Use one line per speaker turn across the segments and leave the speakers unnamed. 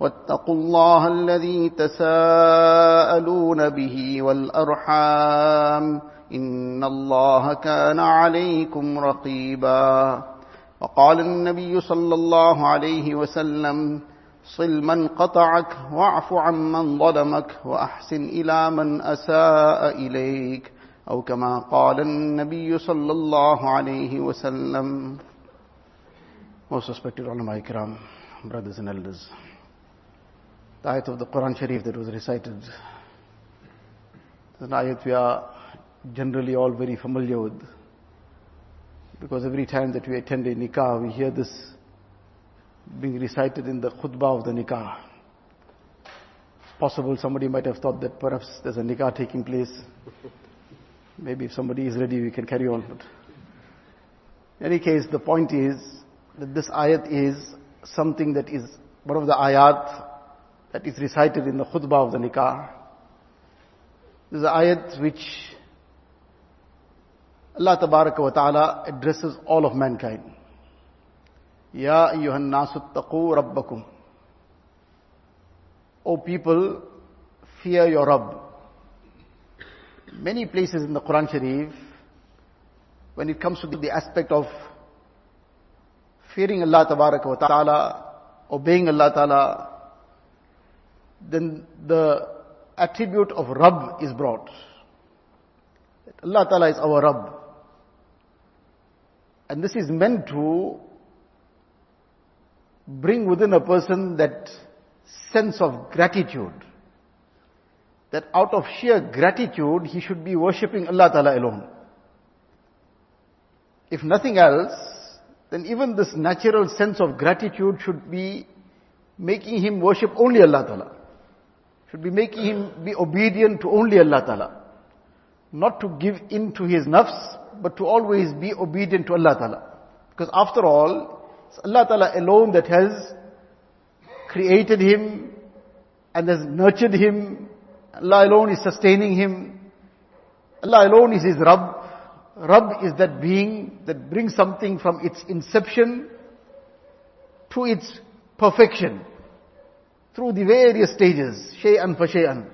واتقوا الله الذي تساءلون به والأرحام إن الله كان عليكم رقيبا. وقال النبي صلى الله عليه وسلم صل من قطعك واعف عمن ظلمك وأحسن إلى من أساء إليك. أو كما قال النبي صلى الله عليه وسلم. Most respected ulama ikram, brothers and elders. The ayat of the Quran Sharif that was recited is an ayat we are generally all very familiar with. Because every time that we attend a nikah, we hear this being recited in the khutbah of the nikah. It's possible somebody might have thought that perhaps there's a nikah taking place. Maybe if somebody is ready, we can carry on. But in any case, the point is that this ayat is something that is one of the ayat that is recited in the khutbah of the nikah. This is ayat which Allah Tabaraka wa Ta'ala addresses all of mankind. Ya ayyuhan nasu rabbakum. O people, fear your Rabb. Many places in the Quran Sharif, when it comes to the aspect of fearing Allah Tabaraka wa Ta'ala, obeying Allah Ta'ala, then the attribute of Rabb is brought. Allah Ta'ala is our Rabb. And this is meant to bring within a person that sense of gratitude. That out of sheer gratitude, he should be worshipping Allah Ta'ala alone. If nothing else, then even this natural sense of gratitude should be making him worship only Allah Ta'ala. Should be making him be obedient to only Allah Ta'ala. Not to give in to his nafs, but to always be obedient to Allah Ta'ala. Because after all, it's Allah Ta'ala alone that has created him and has nurtured him. Allah alone is sustaining him. Allah alone is his Rabb. Rabb is that being that brings something from its inception to its perfection through the various stages, shay'an for shay'an.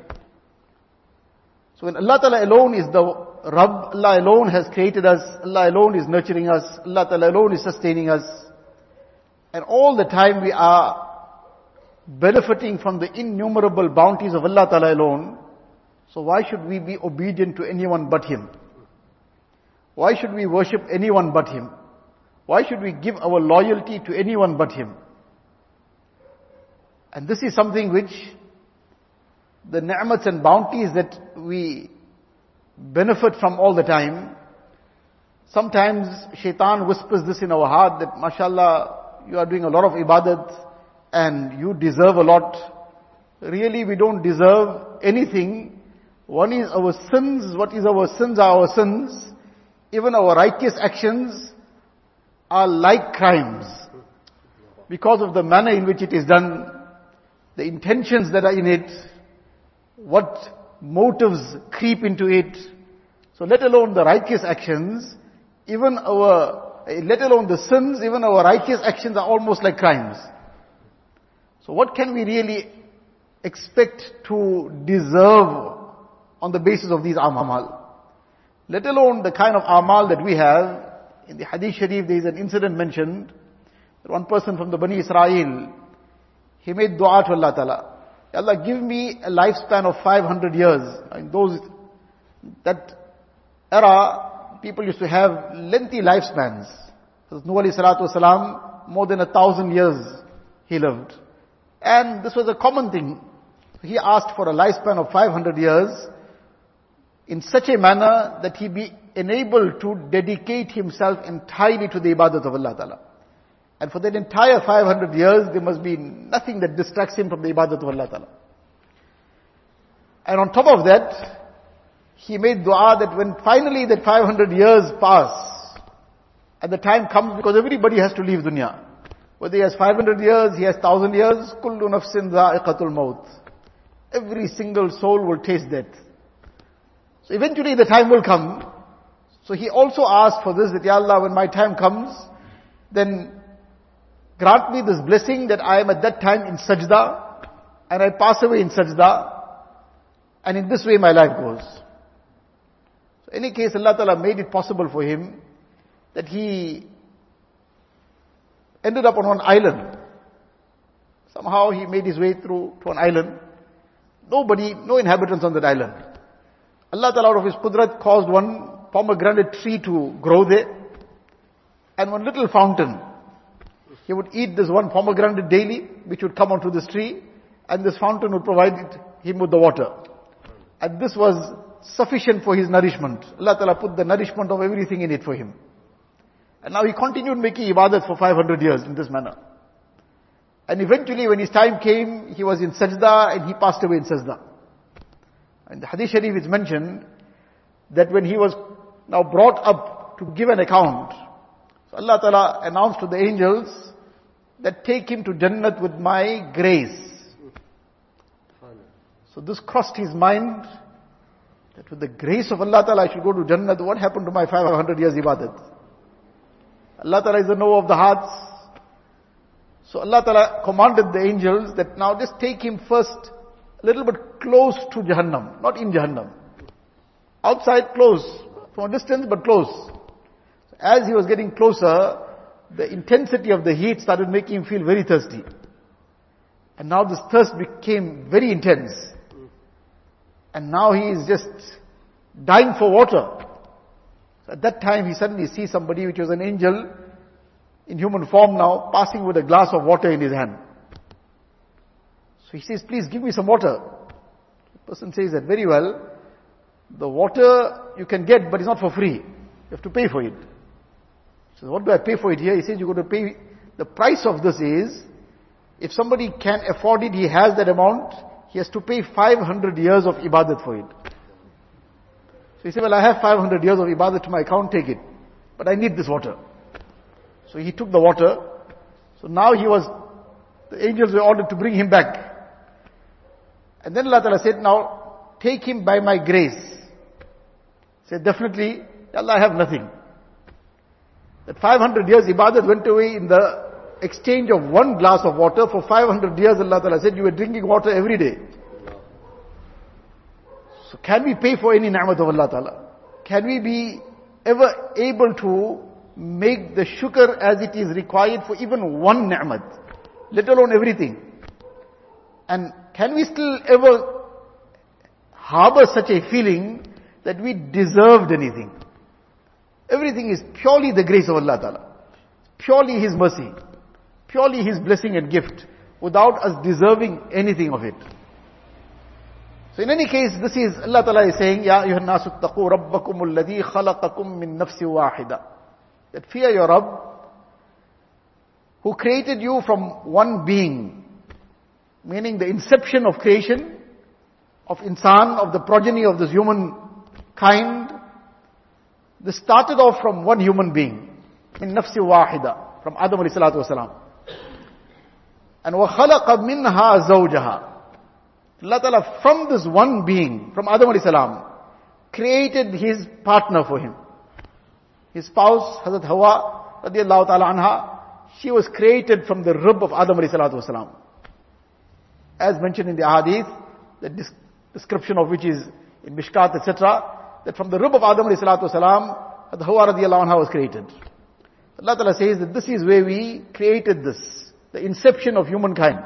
So when Allah Ta'ala alone is the Rabb, Allah alone has created us, Allah alone is nurturing us, Allah Ta'ala alone is sustaining us, and all the time we are benefiting from the innumerable bounties of Allah Ta'ala alone, so why should we be obedient to anyone but Him? Why should we worship anyone but Him? Why should we give our loyalty to anyone but Him? And this is something which the ni'mats and bounties that we benefit from all the time. Sometimes shaitan whispers this in our heart that mashallah, you are doing a lot of ibadat and you deserve a lot. Really we don't deserve anything. One is our sins, what is our sins are our sins. Even our righteous actions are like crimes. Because of the manner in which it is done, the intentions that are in it, what motives creep into it. So let alone the righteous actions, even our, eh, let alone the sins, even our righteous actions are almost like crimes. So what can we really expect to deserve on the basis of these amal? Let alone the kind of amal that we have. In the Hadith Sharif there is an incident mentioned. That one person from the Bani Israel, he made dua to Allah Ta'ala. Allah give me a lifespan of 500 years. In those, that era, people used to have lengthy lifespans. Nuh alayhi salatu wasalam, more than a thousand years he lived. And this was a common thing. He asked for a lifespan of 500 years in such a manner that he be enabled to dedicate himself entirely to the ibadat of Allah Ta'ala. And for that entire 500 years, there must be nothing that distracts him from the ibadat of Allah Ta'ala. And on top of that, he made dua that when finally that 500 years pass, and the time comes because everybody has to leave dunya. Whether he has 500 years, he has 1000 years, kullu nafsin dha'iqatul maut. Every single soul will taste death. So eventually the time will come. So he also asked for this, that Ya Allah, when my time comes, then grant me this blessing that I am at that time in sajda, and I pass away in sajda, and in this way my life goes. So in any case, Allah Ta'ala made it possible for him that he ended up on one island. Somehow he made his way through to an island. Nobody, no inhabitants on that island. Allah Ta'ala out of his qudrat caused one pomegranate tree to grow there and one little fountain. He would eat this one pomegranate daily which would come onto this tree and this fountain would provide him with the water. And this was sufficient for his nourishment. Allah Ta'ala put the nourishment of everything in it for him. And now he continued making ibadat for 500 years in this manner. And eventually when his time came, he was in sajda and he passed away in sajda. And the hadith sharif is mentioned that when he was now brought up to give an account, so Allah Ta'ala announced to the angels that take him to Jannat with my grace. So this crossed his mind that with the grace of Allah Ta'ala I should go to Jannat. What happened to my 500 years ibadat? Allah Ta'ala is the knower of the hearts. So Allah Ta'ala commanded the angels that now just take him first a little bit close to Jahannam, not in Jahannam. Outside close, from a distance but close. As he was getting closer, the intensity of the heat started making him feel very thirsty. And now this thirst became very intense. And now he is just dying for water. So at that time he suddenly sees somebody which was an angel in human form now passing with a glass of water in his hand. So he says, please give me some water. The person says that very well. The water you can get, but it's not for free. You have to pay for it. So what do I pay for it here? He says you're going to pay, the price of this is, if somebody can afford it, he has that amount, he has to pay 500 years of ibadat for it. So he said, well I have 500 years of ibadat to my account, take it. But I need this water. So he took the water. So now he was, the angels were ordered to bring him back. And then Allah Ta'ala said, now take him by my grace. He said, definitely, Allah, I have nothing. That 500 years ibadat went away in the exchange of one glass of water. For 500 years Allah Ta'ala said, you were drinking water every day. So can we pay for any ni'mat of Allah Ta'ala? Can we be ever able to make the shukr as it is required for even one ni'mat? Let alone everything. And can we still ever harbor such a feeling that we deserved anything? Everything is purely the grace of Allah Ta'ala. Purely His mercy. Purely His blessing and gift. Without us deserving anything of it. So in any case, this is, Allah Ta'ala is saying, Ya ayyuhan nasu taqu rabbakum alladhi khalaqakum min nafsi wahida. That fear your Rabb, who created you from one being. Meaning the inception of creation, of insan, of the progeny of this human kind. This started off from one human being. Min nafsi wahida. From Adam alayhi salatu wasalam. And وَخَلَقَ مِنْهَا زَوْجَهَا Allah Ta'ala from this one being, from Adam alayhi salam, created his partner for him. His spouse, Hazrat Hawa, radiallahu ta'ala anha, she was created from the rib of Adam alayhi salatu wasalam. As mentioned in the hadith, the description of which is in Mishkat, etc., that from the rib of Adam alayhi salatu wasalam, Hazrat Hawa radiallahu anha was created. Allah Ta'ala says that this is where we created this, the inception of humankind.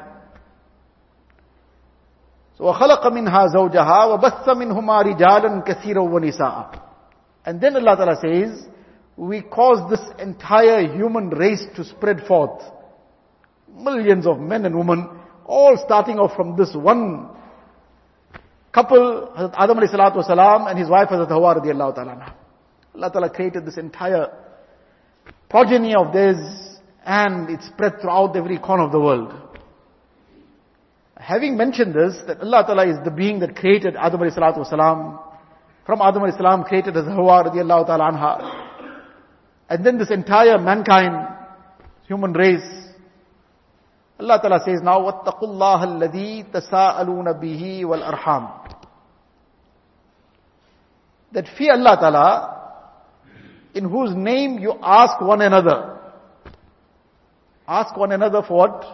So وَخَلَقَ مِنْهَا زَوْجَهَا وَبَثَّ مِنْهُمَا رِجَالًا كَثِيرًا وَنِسَاءً And then Allah Ta'ala says, we caused this entire human race to spread forth. Millions of men and women, all starting off from this one couple, Hazrat Adam alayhi salatu wasalam and his wife Hazrat Hawa radiallahu ta'ala. Allah Ta'ala created this entire progeny of theirs and it spread throughout every corner of the world. Having mentioned this, that Allah Ta'ala is the being that created Adam alayhi salatu wasalam, from Adam alayhi salam created as Hawa radiallahu ta'ala anha, and then this entire mankind, human race, Allah Ta'ala says now, وَاتَّقُوا اللَّهَ الَّذِي تَسَاءَلُونَ بِهِ وَالْأَرْحَامِ That fear Allah Ta'ala, in whose name you ask one another. Ask one another for what?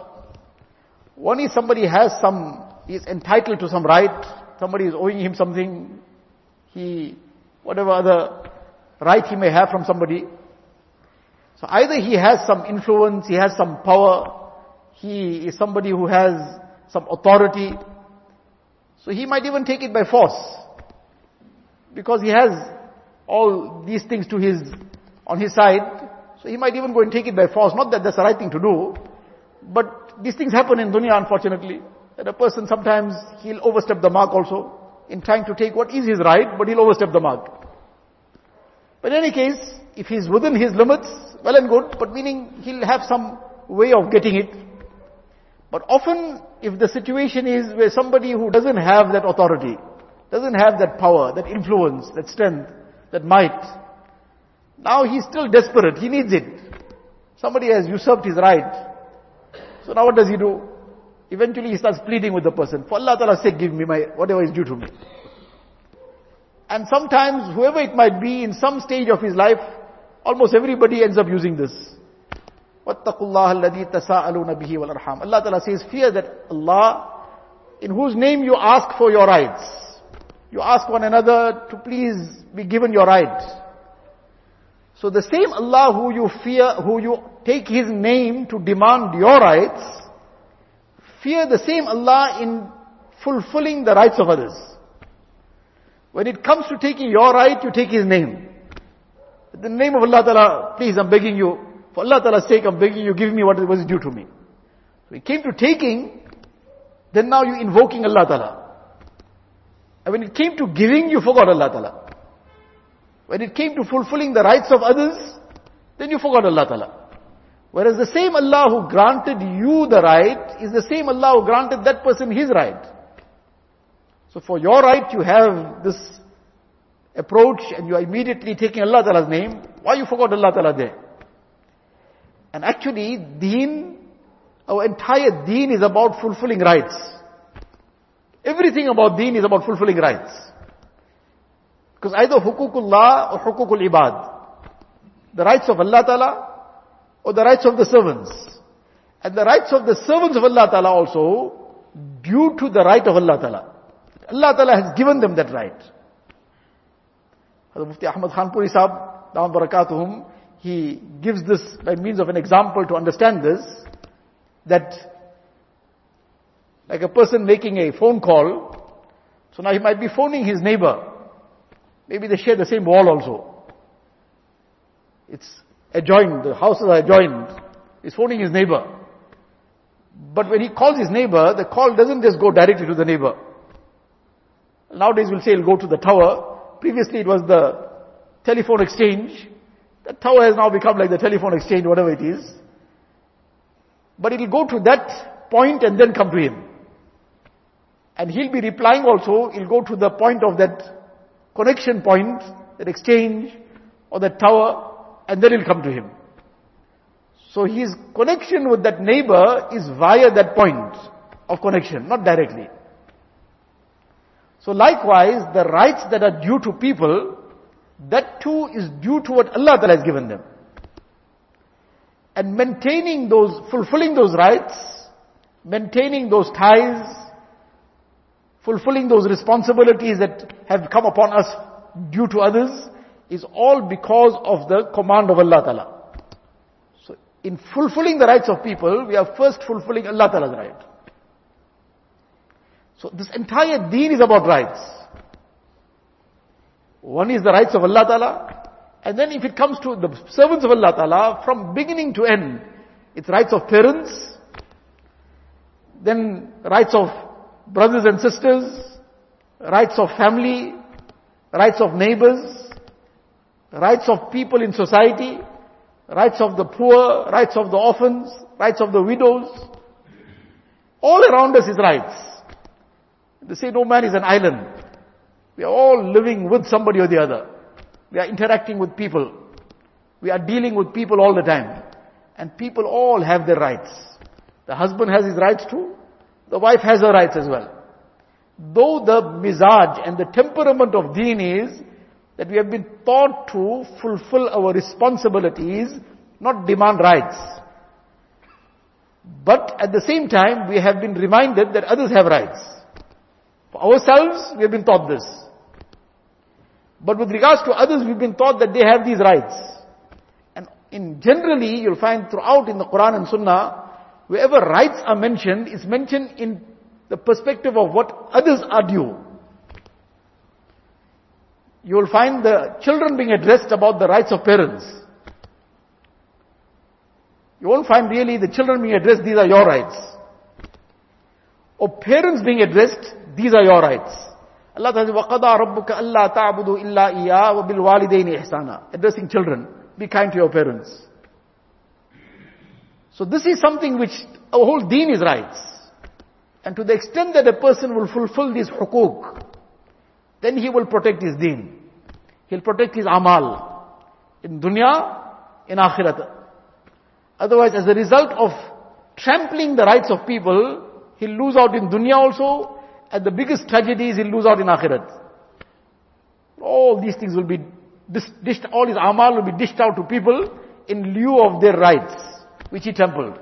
One is somebody has some he is entitled to some right, somebody is owing him something, he, whatever other right he may have from somebody. So either he has some influence, he has some power, he is somebody who has some authority, so he might even take it by force. Because he has all these things to his, on his side. So he might even go and take it by force. Not that that's the right thing to do. But these things happen in dunya unfortunately. That a person sometimes, he'll overstep the mark also. In trying to take what is his right, but he'll overstep the mark. But in any case, if he's within his limits, well and good, but meaning he'll have some way of getting it. But often, if the situation is where somebody who doesn't have that authority, doesn't have that power, that influence, that strength, that might, now he's still desperate, he needs it. Somebody has usurped his right. So now what does he do? Eventually he starts pleading with the person, for Allah Ta'ala's sake give me my, whatever is due to me. And sometimes whoever it might be in some stage of his life, almost everybody ends up using this. وَاتَّقُوا اللَّهَ الَّذِي تَسَاءَلُونَ بِهِ وَالْأَرْحَامِ Allah Ta'ala says, fear that Allah, in whose name you ask for your rights. You ask one another to please be given your rights. So the same Allah who you fear, who you take His name to demand your rights, fear the same Allah in fulfilling the rights of others. When it comes to taking your right, you take His name. In the name of Allah Ta'ala, please I'm begging you, for Allah Ta'ala's sake, I'm begging you, give me what was due to me. So it came to taking, then now you're invoking Allah Ta'ala. And when it came to giving, you forgot Allah Ta'ala. When it came to fulfilling the rights of others, then you forgot Allah Ta'ala. Whereas the same Allah who granted you the right is the same Allah who granted that person his right. So for your right, you have this approach and you are immediately taking Allah Ta'ala's name. Why you forgot Allah Ta'ala there? And actually, deen, our entire deen is about fulfilling rights. Everything about deen is about fulfilling rights. Because either hukukullah or hukukul ibad. The rights of Allah Ta'ala or the rights of the servants. And the rights of the servants of Allah Ta'ala also due to the right of Allah Ta'ala. Allah Ta'ala has given them that right. Hazrat Mufti Ahmad Khanpuri Sahib, Dawam Barakatuhum, he gives this by means of an example to understand this, that like a person making a phone call, so now he might be phoning his neighbor. Maybe they share the same wall also. It's adjoined, the houses are adjoined. He's phoning his neighbor. But when he calls his neighbor, the call doesn't just go directly to the neighbor. Nowadays we'll say it'll go to the tower. Previously it was the telephone exchange. The tower has now become like the telephone exchange, whatever it is. But it'll go to that point and then come to him. And he'll be replying also, he'll go to the point of that connection point, that exchange, or that tower, and then he'll come to him. So his connection with that neighbor is via that point of connection, not directly. So likewise, the rights that are due to people, that too is due to what Allah Ta'ala has given them. And maintaining those, fulfilling those rights, maintaining those ties, fulfilling those responsibilities that have come upon us due to others, is all because of the command of Allah Ta'ala. So, in fulfilling the rights of people, we are first fulfilling Allah Ta'ala's right. So, this entire deen is about rights. One is the rights of Allah Ta'ala. And then if it comes to the servants of Allah Ta'ala, from beginning to end, it's rights of parents, then rights of brothers and sisters, rights of family, rights of neighbors, rights of people in society, rights of the poor, rights of the orphans, rights of the widows. All around us is rights. They say no man is an island. We are all living with somebody or the other. We are interacting with people. We are dealing with people all the time. And people all have their rights. The husband has his rights too. The wife has her rights as well. Though the mizaj and the temperament of deen is that we have been taught to fulfill our responsibilities, not demand rights. But at the same time, we have been reminded that others have rights. For ourselves, we have been taught this. But with regards to others, we've been taught that they have these rights. And in generally, you'll find throughout in the Quran and Sunnah, wherever rights are mentioned, it's mentioned in the perspective of what others are due. You will find the children being addressed about the rights of parents. You won't find really the children being addressed, these are your rights Or parents being addressed, these are your rights. Allah says, وَقَضَى رَبُّكَ أَلَّا تَعْبُدُوا إِلَّا إِيَّا وَبِالْوَالِدَيْنِ إِحْسَانًا Addressing children, be kind to your parents. So this is something which our whole deen is rights. And to the extent that a person will fulfill these hukuk, then he will protect his deen. He'll protect his amal. In dunya, in akhirat. Otherwise, as a result of trampling the rights of people, he'll lose out in dunya also, and the biggest tragedy is he'll lose out in akhirat. All these things will be dished, all his amal will be dished out to people in lieu of their rights, which he trampled.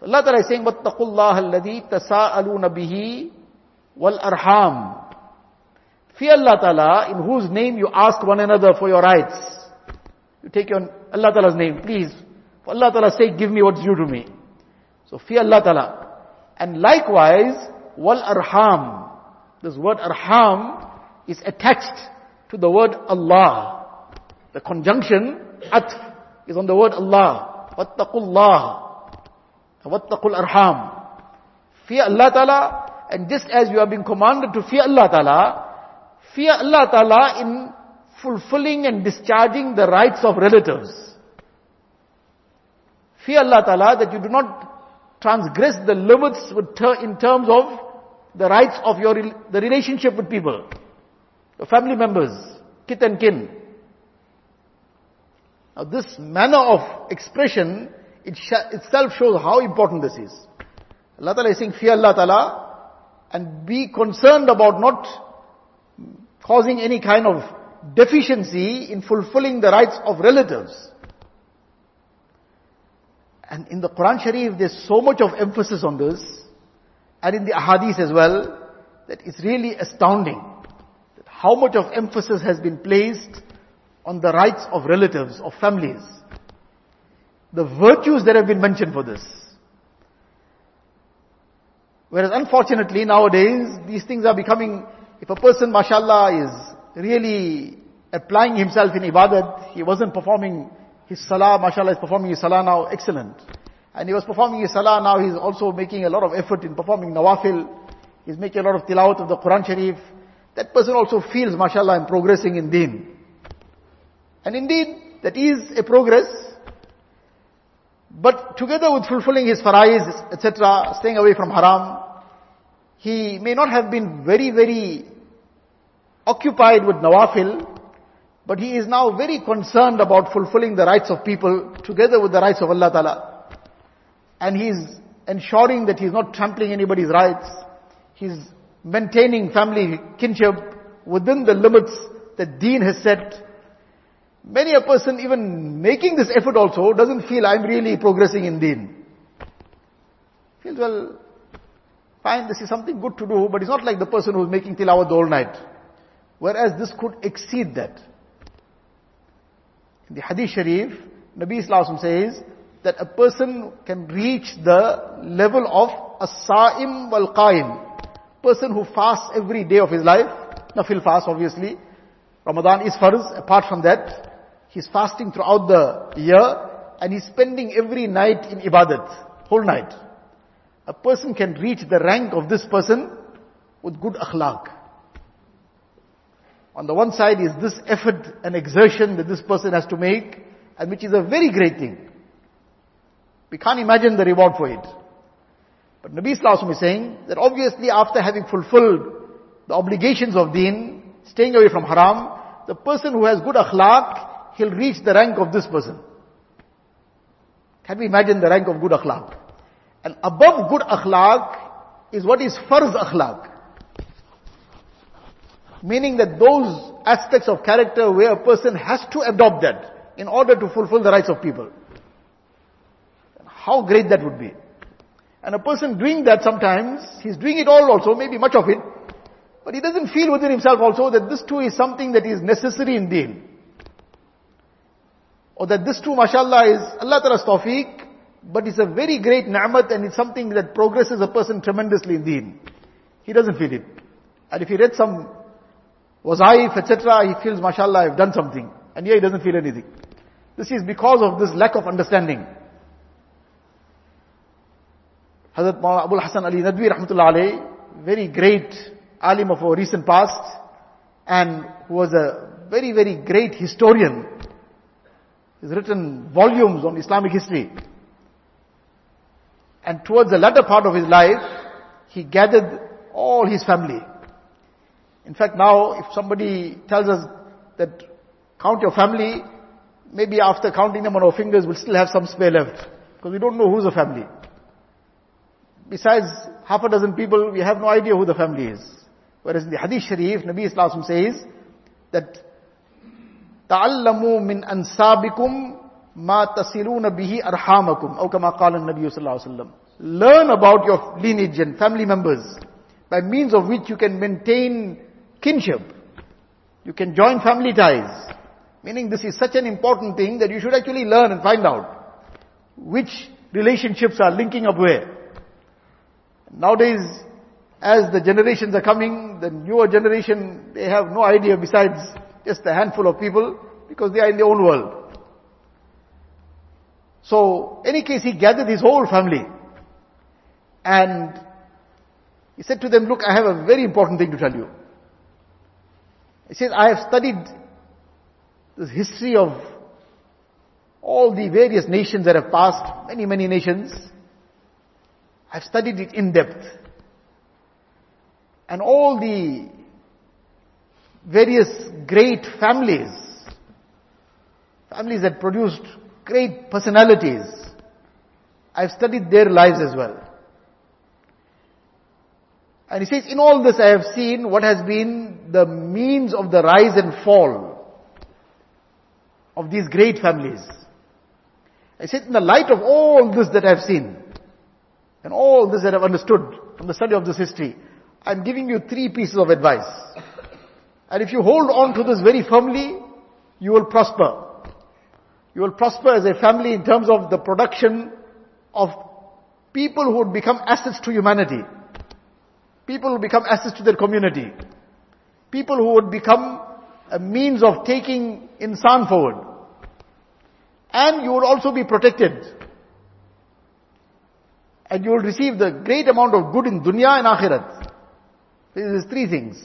So Allah Ta'ala is saying, وَاتَّقُوا اللَّهَ الَّذِي تَسَاءَلُونَ بِهِ وَالْأَرْحَامِ Fear Allah Ta'ala, in whose name you ask one another for your rights. You take your Allah Ta'ala's name, please, for Allah Ta'ala's sake, give me what's due to me. So fear Allah Ta'ala. And likewise, wal arham. This word arham is attached to the word Allah. The conjunction, at is on the word Allah. Wattaqullah. Wattaqul arham. Fear Allah Ta'ala, and just as you have been commanded to fear Allah Ta'ala, fear Allah Ta'ala in fulfilling and discharging the rights of relatives. Fear Allah Ta'ala that you do not transgress the limits in terms of the rights of your the relationship with people, the family members, kith and kin. Now this manner of expression it itself shows how important this is. Allah Ta'ala is saying fear Allah Ta'ala and be concerned about not causing any kind of deficiency in fulfilling the rights of relatives. And in the Quran Sharif, there's so much of emphasis on this, and in the Ahadith as well, that it's really astounding that how much of emphasis has been placed on the rights of relatives, of families. The virtues that have been mentioned for this. Whereas unfortunately nowadays, these things are becoming, if a person, mashallah, is really applying himself in ibadat, he wasn't performing his salah, mashallah, is performing his salah now excellent. And he was performing his salah, now he's also making a lot of effort in performing nawafil. He's making a lot of tilawat of the Quran Sharif. That person also feels, mashallah, I'm progressing in deen. And indeed, that is a progress. But together with fulfilling his farais, etc., staying away from haram, he may not have been very, very occupied with nawafil, but he is now very concerned about fulfilling the rights of people together with the rights of Allah Ta'ala. And he is ensuring that he is not trampling anybody's rights. He is maintaining family kinship within the limits that deen has set. Many a person even making this effort also doesn't feel I'm really progressing in deen. Feels well, fine, this is something good to do, but it's not like the person who's making tilawat all night. Whereas this could exceed that. In the Hadith Sharif, Nabi Islam says that a person can reach the level of a saim wal qaim. Person who fasts every day of his life. Nafil fast obviously. Ramadan is farz. Apart from that, he's fasting throughout the year and he's spending every night in ibadat. Whole night. A person can reach the rank of this person with good akhlaq. On the one side is this effort and exertion that this person has to make, and which is a very great thing. We can't imagine the reward for it. But Nabi Sallallahu is saying that obviously after having fulfilled the obligations of deen, staying away from haram, the person who has good akhlaq, he'll reach the rank of this person. Can we imagine the rank of good akhlaq? And above good akhlaq is what is farz akhlaq. Meaning that those aspects of character where a person has to adopt that in order to fulfill the rights of people. how great that would be. And a person doing that sometimes, he's doing it all also, maybe much of it, but he doesn't feel within himself also that this too is something that is necessary in deen. Or that this too, mashallah, is Allah Ta'ala's tawfiq, but it's a very great ni'mat and it's something that progresses a person tremendously in deen. He doesn't feel it. And if he read some wazaif, etc., he feels, mashallah, I've done something. And here he doesn't feel anything. This is because of this lack of understanding. Hazrat Maulana Abul Hassan Ali Nadwi rahmatullah very great alim of our recent past, and who was a very, very great historian. He's written volumes on Islamic history. And towards the latter part of his life, he gathered all his family. In fact, now if somebody tells us that count your family, maybe after counting them on our fingers, we'll still have some spare left. Because we don't know who's the family. Besides half a dozen people, we have no idea who the family is. Whereas in the Hadith Sharif, Nabi Islam says that تعلموا من أنسابكم ما تصلون به أرحامكم أو كما قال النبي صلى الله عليه وسلم Learn about your lineage and family members by means of which you can maintain kinship. You can join family ties. Meaning this is such an important thing that you should actually learn and find out which relationships are linking up where. Nowadays, as the generations are coming, the newer generation, they have no idea besides just a handful of people because they are in their own world. So, any case, he gathered his whole family and he said to them, look, I have a very important thing to tell you. He says, I have studied the history of all the various nations that have passed, many, many nations. I've studied it in depth. And all the various great families, families that produced great personalities, I've studied their lives as well. And he says, in all this I have seen what has been the means of the rise and fall of these great families. I said, in the light of all this that I have seen, and all this that I've understood from the study of this history, I'm giving you three pieces of advice. And if you hold on to this very firmly, you will prosper. You will prosper as a family in terms of the production of people who would become assets to humanity. People who become assets to their community. People who would become a means of taking insan forward. And you will also be protected and you will receive the great amount of good in dunya and akhirat. These three things.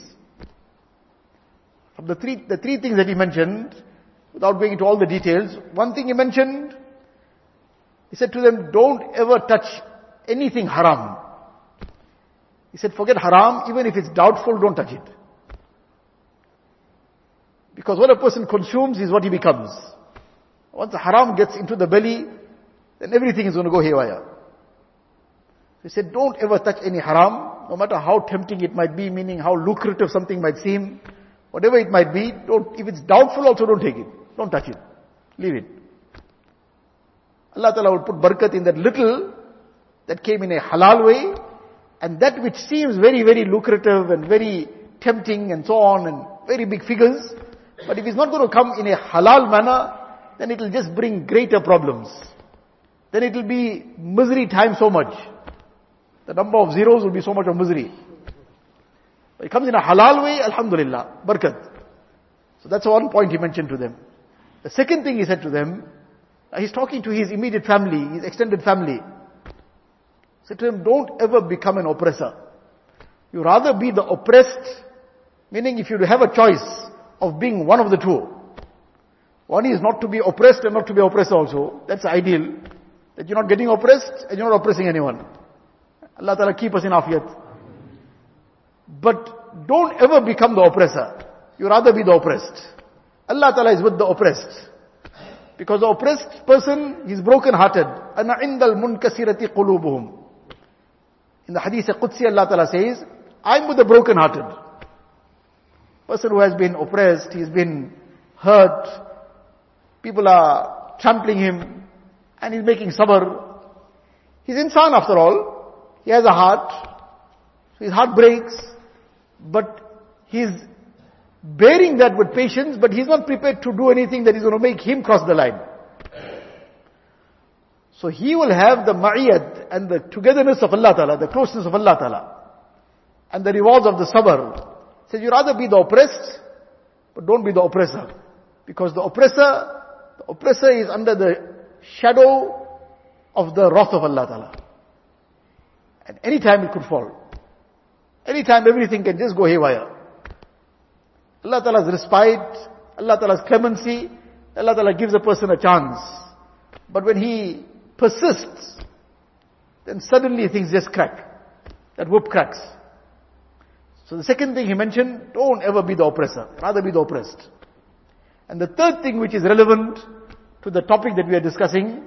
From the three, the three things that he mentioned, without going into all the details, one thing he mentioned, he said to them, don't ever touch anything haram. He said, forget haram, even if it's doubtful, don't touch it. Because what a person consumes is what he becomes. Once the haram gets into the belly, then everything is going to go haywire. He said, don't ever touch any haram, no matter how tempting it might be, meaning how lucrative something might seem, whatever it might be, don't, if it's doubtful also don't take it. Don't touch it. Leave it. Allah Ta'ala would put barakat in that little that came in a halal way, and that which seems very, very lucrative and very tempting and so on, and very big figures, but if it's not going to come in a halal manner, then it will just bring greater problems. Then it will be misery times so much. The number of zeros will be so much of misery. But it comes in a halal way, alhamdulillah, barakat. So that's one point he mentioned to them. The second thing he said to them, uh, he's talking to his immediate family, his extended family. He said to them, don't ever become an oppressor. You rather be the oppressed, meaning if you have a choice of being one of the two. One is not to be oppressed and not to be oppressed also. That's ideal. That you're not getting oppressed and you're not oppressing anyone. Allah Ta'ala keep us in afiyat. But don't ever become the oppressor. You rather be the oppressed. Allah Ta'ala is with the oppressed. Because the oppressed person is broken hearted. Ana indal munkasirati qulubuhum. In the hadith Qudsi Allah Ta'ala says, I'm with the broken hearted. Person who has been oppressed, he's been hurt, people are trampling him, and he's making sabr, He's insan after all. He has a heart. His heart breaks. But he's bearing that with patience, but he's not prepared to do anything that is going to make him cross the line. So he will have the ma'iyat and the togetherness of Allah Ta'ala, the closeness of Allah Ta'ala, and the rewards of the sabr. Says you rather be the oppressed, but don't be the oppressor. Because the oppressor, the oppressor is under the shadow of the wrath of Allah Ta'ala. And any time it could fall. Anytime everything can just go haywire. Allah Ta'ala's respite, Allah Ta'ala's clemency, Allah Ta'ala gives a person a chance. But when he persists, then suddenly things just crack. That whip cracks. So the second thing he mentioned, don't ever be the oppressor, rather be the oppressed. And the third thing which is relevant to the topic that we are discussing,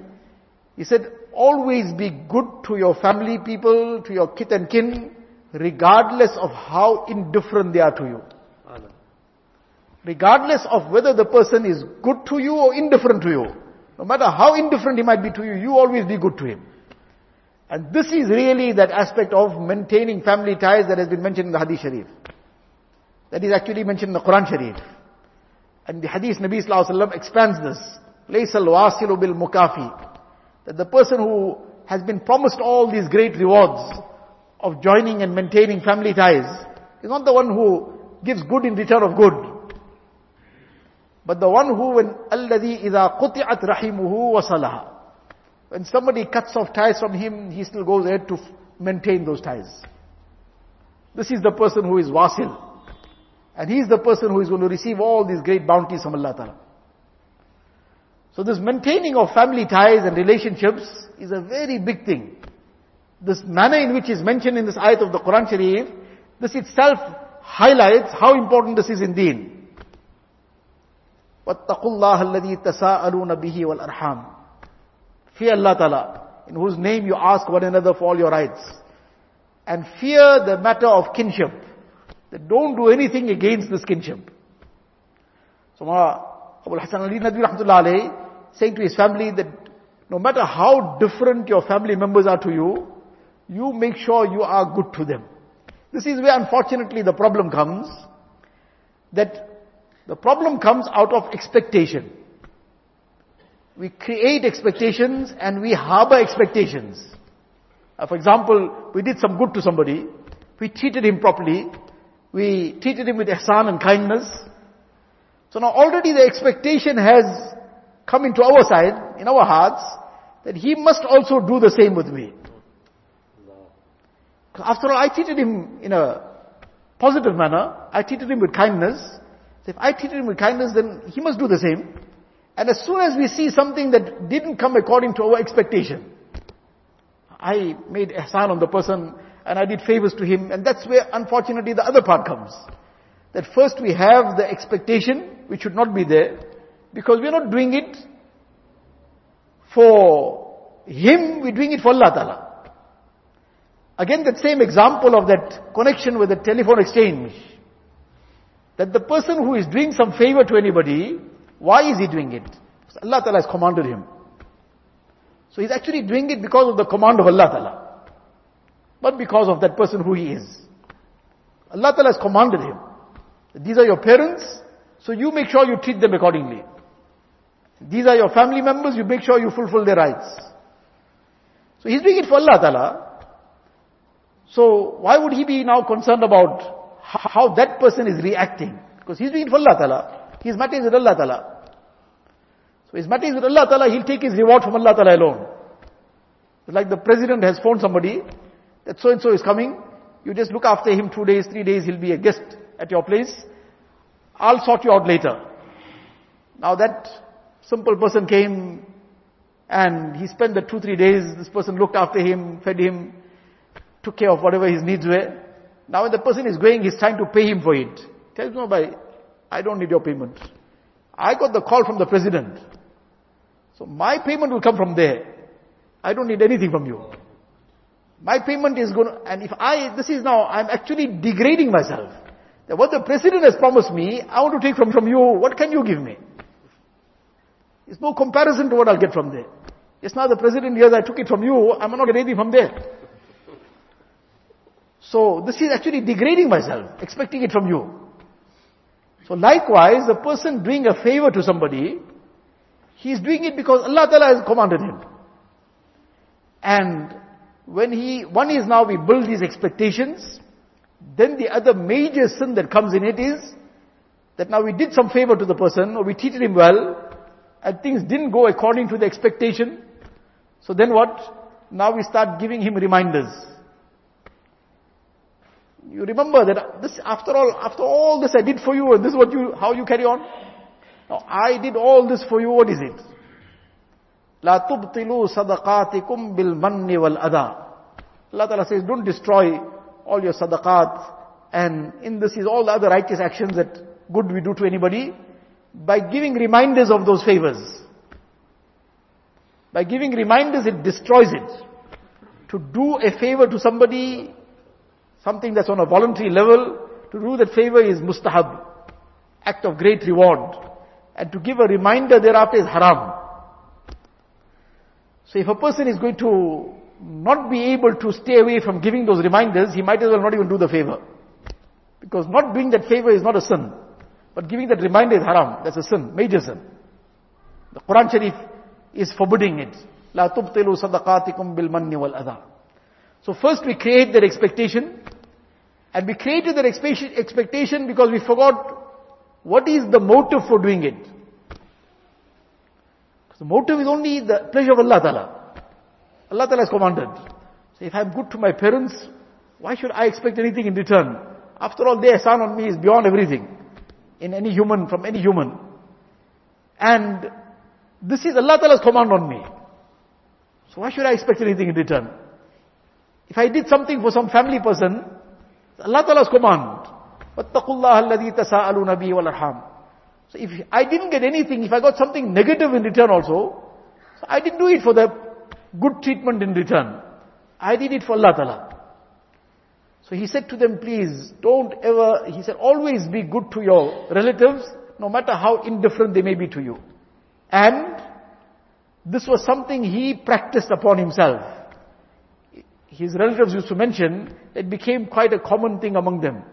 he said, always be good to your family people, to your kith and kin, regardless of how indifferent they are to you. Regardless of whether the person is good to you or indifferent to you. No matter how indifferent he might be to you, you always be good to him. And this is really that aspect of maintaining family ties that has been mentioned in the Hadith Sharif. That is actually mentioned in the Quran Sharif. And the Hadith Nabi Sallallahu Alaihi Wasallam expands this. لَيْسَ الْوَاسِلُ بِالْمُكَافِي That the person who has been promised all these great rewards of joining and maintaining family ties is not the one who gives good in return of good. But the one who when الَّذِي إِذَا قُطِعَتْ رَحِمُهُ وَصَلَهَا When somebody cuts off ties from him, he still goes ahead to maintain those ties. This is the person who is wasil. And he is the person who is going to receive all these great bounties from Allah Ta'ala. So this maintaining of family ties and relationships is a very big thing. This manner in which is mentioned in this ayat of the Quran Sharif, this itself highlights how important this is in deen. وَاتَّقُوا اللَّهَ الَّذِي تَسَاءَلُونَ بِهِ وَالْأَرْحَامِ Fear Allah Ta'ala, in whose name you ask one another for all your rights. And fear the matter of kinship. That don't do anything against this kinship. So Abu Hassan Ali Nadwi Rahmatullah alayhi, saying to his family that no matter how different your family members are to you, you make sure you are good to them. This is where unfortunately the problem comes, that the problem comes out of expectation. We create expectations and we harbor expectations. Uh, for example, we did some good to somebody, we treated him properly, we treated him with ihsan and kindness. So now already the expectation has come into our side, in our hearts, that he must also do the same with me. After all, I treated him in a positive manner. I treated him with kindness. So if I treated him with kindness, then he must do the same. And as soon as we see something that didn't come according to our expectation, I made ihsan on the person and I did favors to him, and that's where unfortunately the other part comes. That first we have the expectation, which should not be there, because we're not doing it for him, we're doing it for Allah Ta'ala. Again, that same example of that connection with the telephone exchange. That the person who is doing some favor to anybody, why is he doing it? Because Allah Ta'ala has commanded him. So he's actually doing it because of the command of Allah Ta'ala. Not because of that person who he is. Allah Ta'ala has commanded him. These are your parents, so you make sure you treat them accordingly. These are your family members, you make sure you fulfill their rights. So he's doing it for Allah Ta'ala. So why would he be now concerned about how that person is reacting? Because he's doing it for Allah Ta'ala. His matter is with Allah Ta'ala. So his matter is with Allah Ta'ala, he'll take his reward from Allah Ta'ala alone. It's like the president has phoned somebody, that so and so is coming, you just look after him two days, three days, he'll be a guest at your place. I'll sort you out later. Now that simple person came and he spent the two, three days, this person looked after him, fed him, took care of whatever his needs were. Now when the person is going, he's trying to pay him for it. Tells no, I don't need your payment. I got the call from the president. So my payment will come from there. I don't need anything from you. My payment is going to, and if I, this is now, I'm actually degrading myself. That what the president has promised me, I want to take from, from you, what can you give me? It's no comparison to what I'll get from there. Yes, now the president here, I took it from you, I'm not getting anything from there. So this is actually degrading myself, expecting it from you. So likewise, the person doing a favor to somebody, he is doing it because Allah Ta'ala has commanded him. And when he, one is now we build these expectations, then the other major sin that comes in it is that now we did some favor to the person or we treated him well and things didn't go according to the expectation. So then what? Now we start giving him reminders. You remember that this, after all, after all this I did for you and this is what you, how you carry on? Now I did all this for you, what is it? لا تبطلوا صدقاتكم بالمن والأذى Allah Ta'ala says, don't destroy all your sadaqat and in this is all the other righteous actions that good we do to anybody by giving reminders of those favors. By giving reminders, it destroys it. To do a favor to somebody, something that's on a voluntary level, to do that favor is mustahab, act of great reward. And to give a reminder thereafter is haram. So if a person is going to not be able to stay away from giving those reminders, he might as well not even do the favor. Because not doing that favor is not a sin. But giving that reminder is haram. That's a sin, major sin. The Quran Sharif is forbidding it. لا تبطلوا صدقاتكم بالمن والأذى. so first we create that expectation. And we created that expectation because we forgot what is the motive for doing it. Because The motive is only the pleasure of Allah Ta'ala. Allah Ta'ala has commanded. So if I'm good to my parents, why should I expect anything in return? After all, their son on me is beyond everything. In any human, from any human. And this is Allah Ta'ala's command on me. So why should I expect anything in return? If I did something for some family person, Allah Ta'ala's command. وَاتَّقُوا اللَّهَ الَّذِي تَسَاءَلُونَ بِهِ وَالْأَرْحَامِ So if I didn't get anything, if I got something negative in return also, so I didn't do it for the good treatment in return. I did it for Allah Ta'ala. So he said to them, please don't ever, he said, always be good to your relatives, no matter how indifferent they may be to you. And this was something he practiced upon himself. His relatives used to mention, it became quite a common thing among them.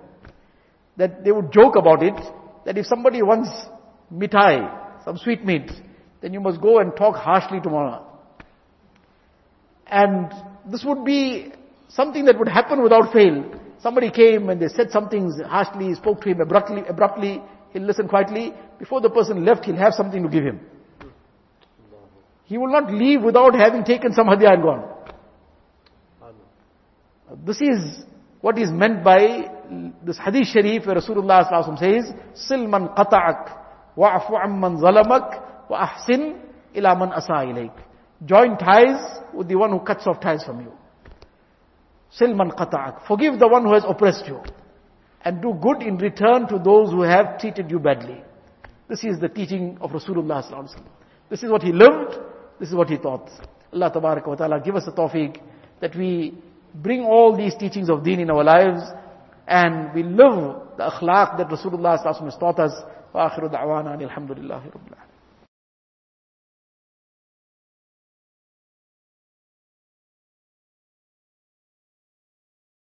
That they would joke about it, that if somebody wants mitai, some sweet meat, then you must go and talk harshly to Mawlana. And this would be something that would happen without fail. Somebody came and they said something harshly, spoke to him abruptly, abruptly, he'll listen quietly. Before the person left, he'll have something to give him. He will not leave without having taken some hadiyah and gone. This is what is meant by this hadith sharif where Rasulullah says, Silman qata'ak, wa'afu amman zalamak, wa ahsin ila man asa. Join ties with the one who cuts off ties from you. Silman qata'ak. Forgive the one who has oppressed you. And do good in return to those who have treated you badly. This is the teaching of Rasulullah. This is what he lived. This is what he taught. Allah ta'ala give us the tawfiq that we bring all these teachings of deen in our lives and we live the akhlaq that Rasulullah has taught us. وآخر دعوانا الحمد لله رب العالمين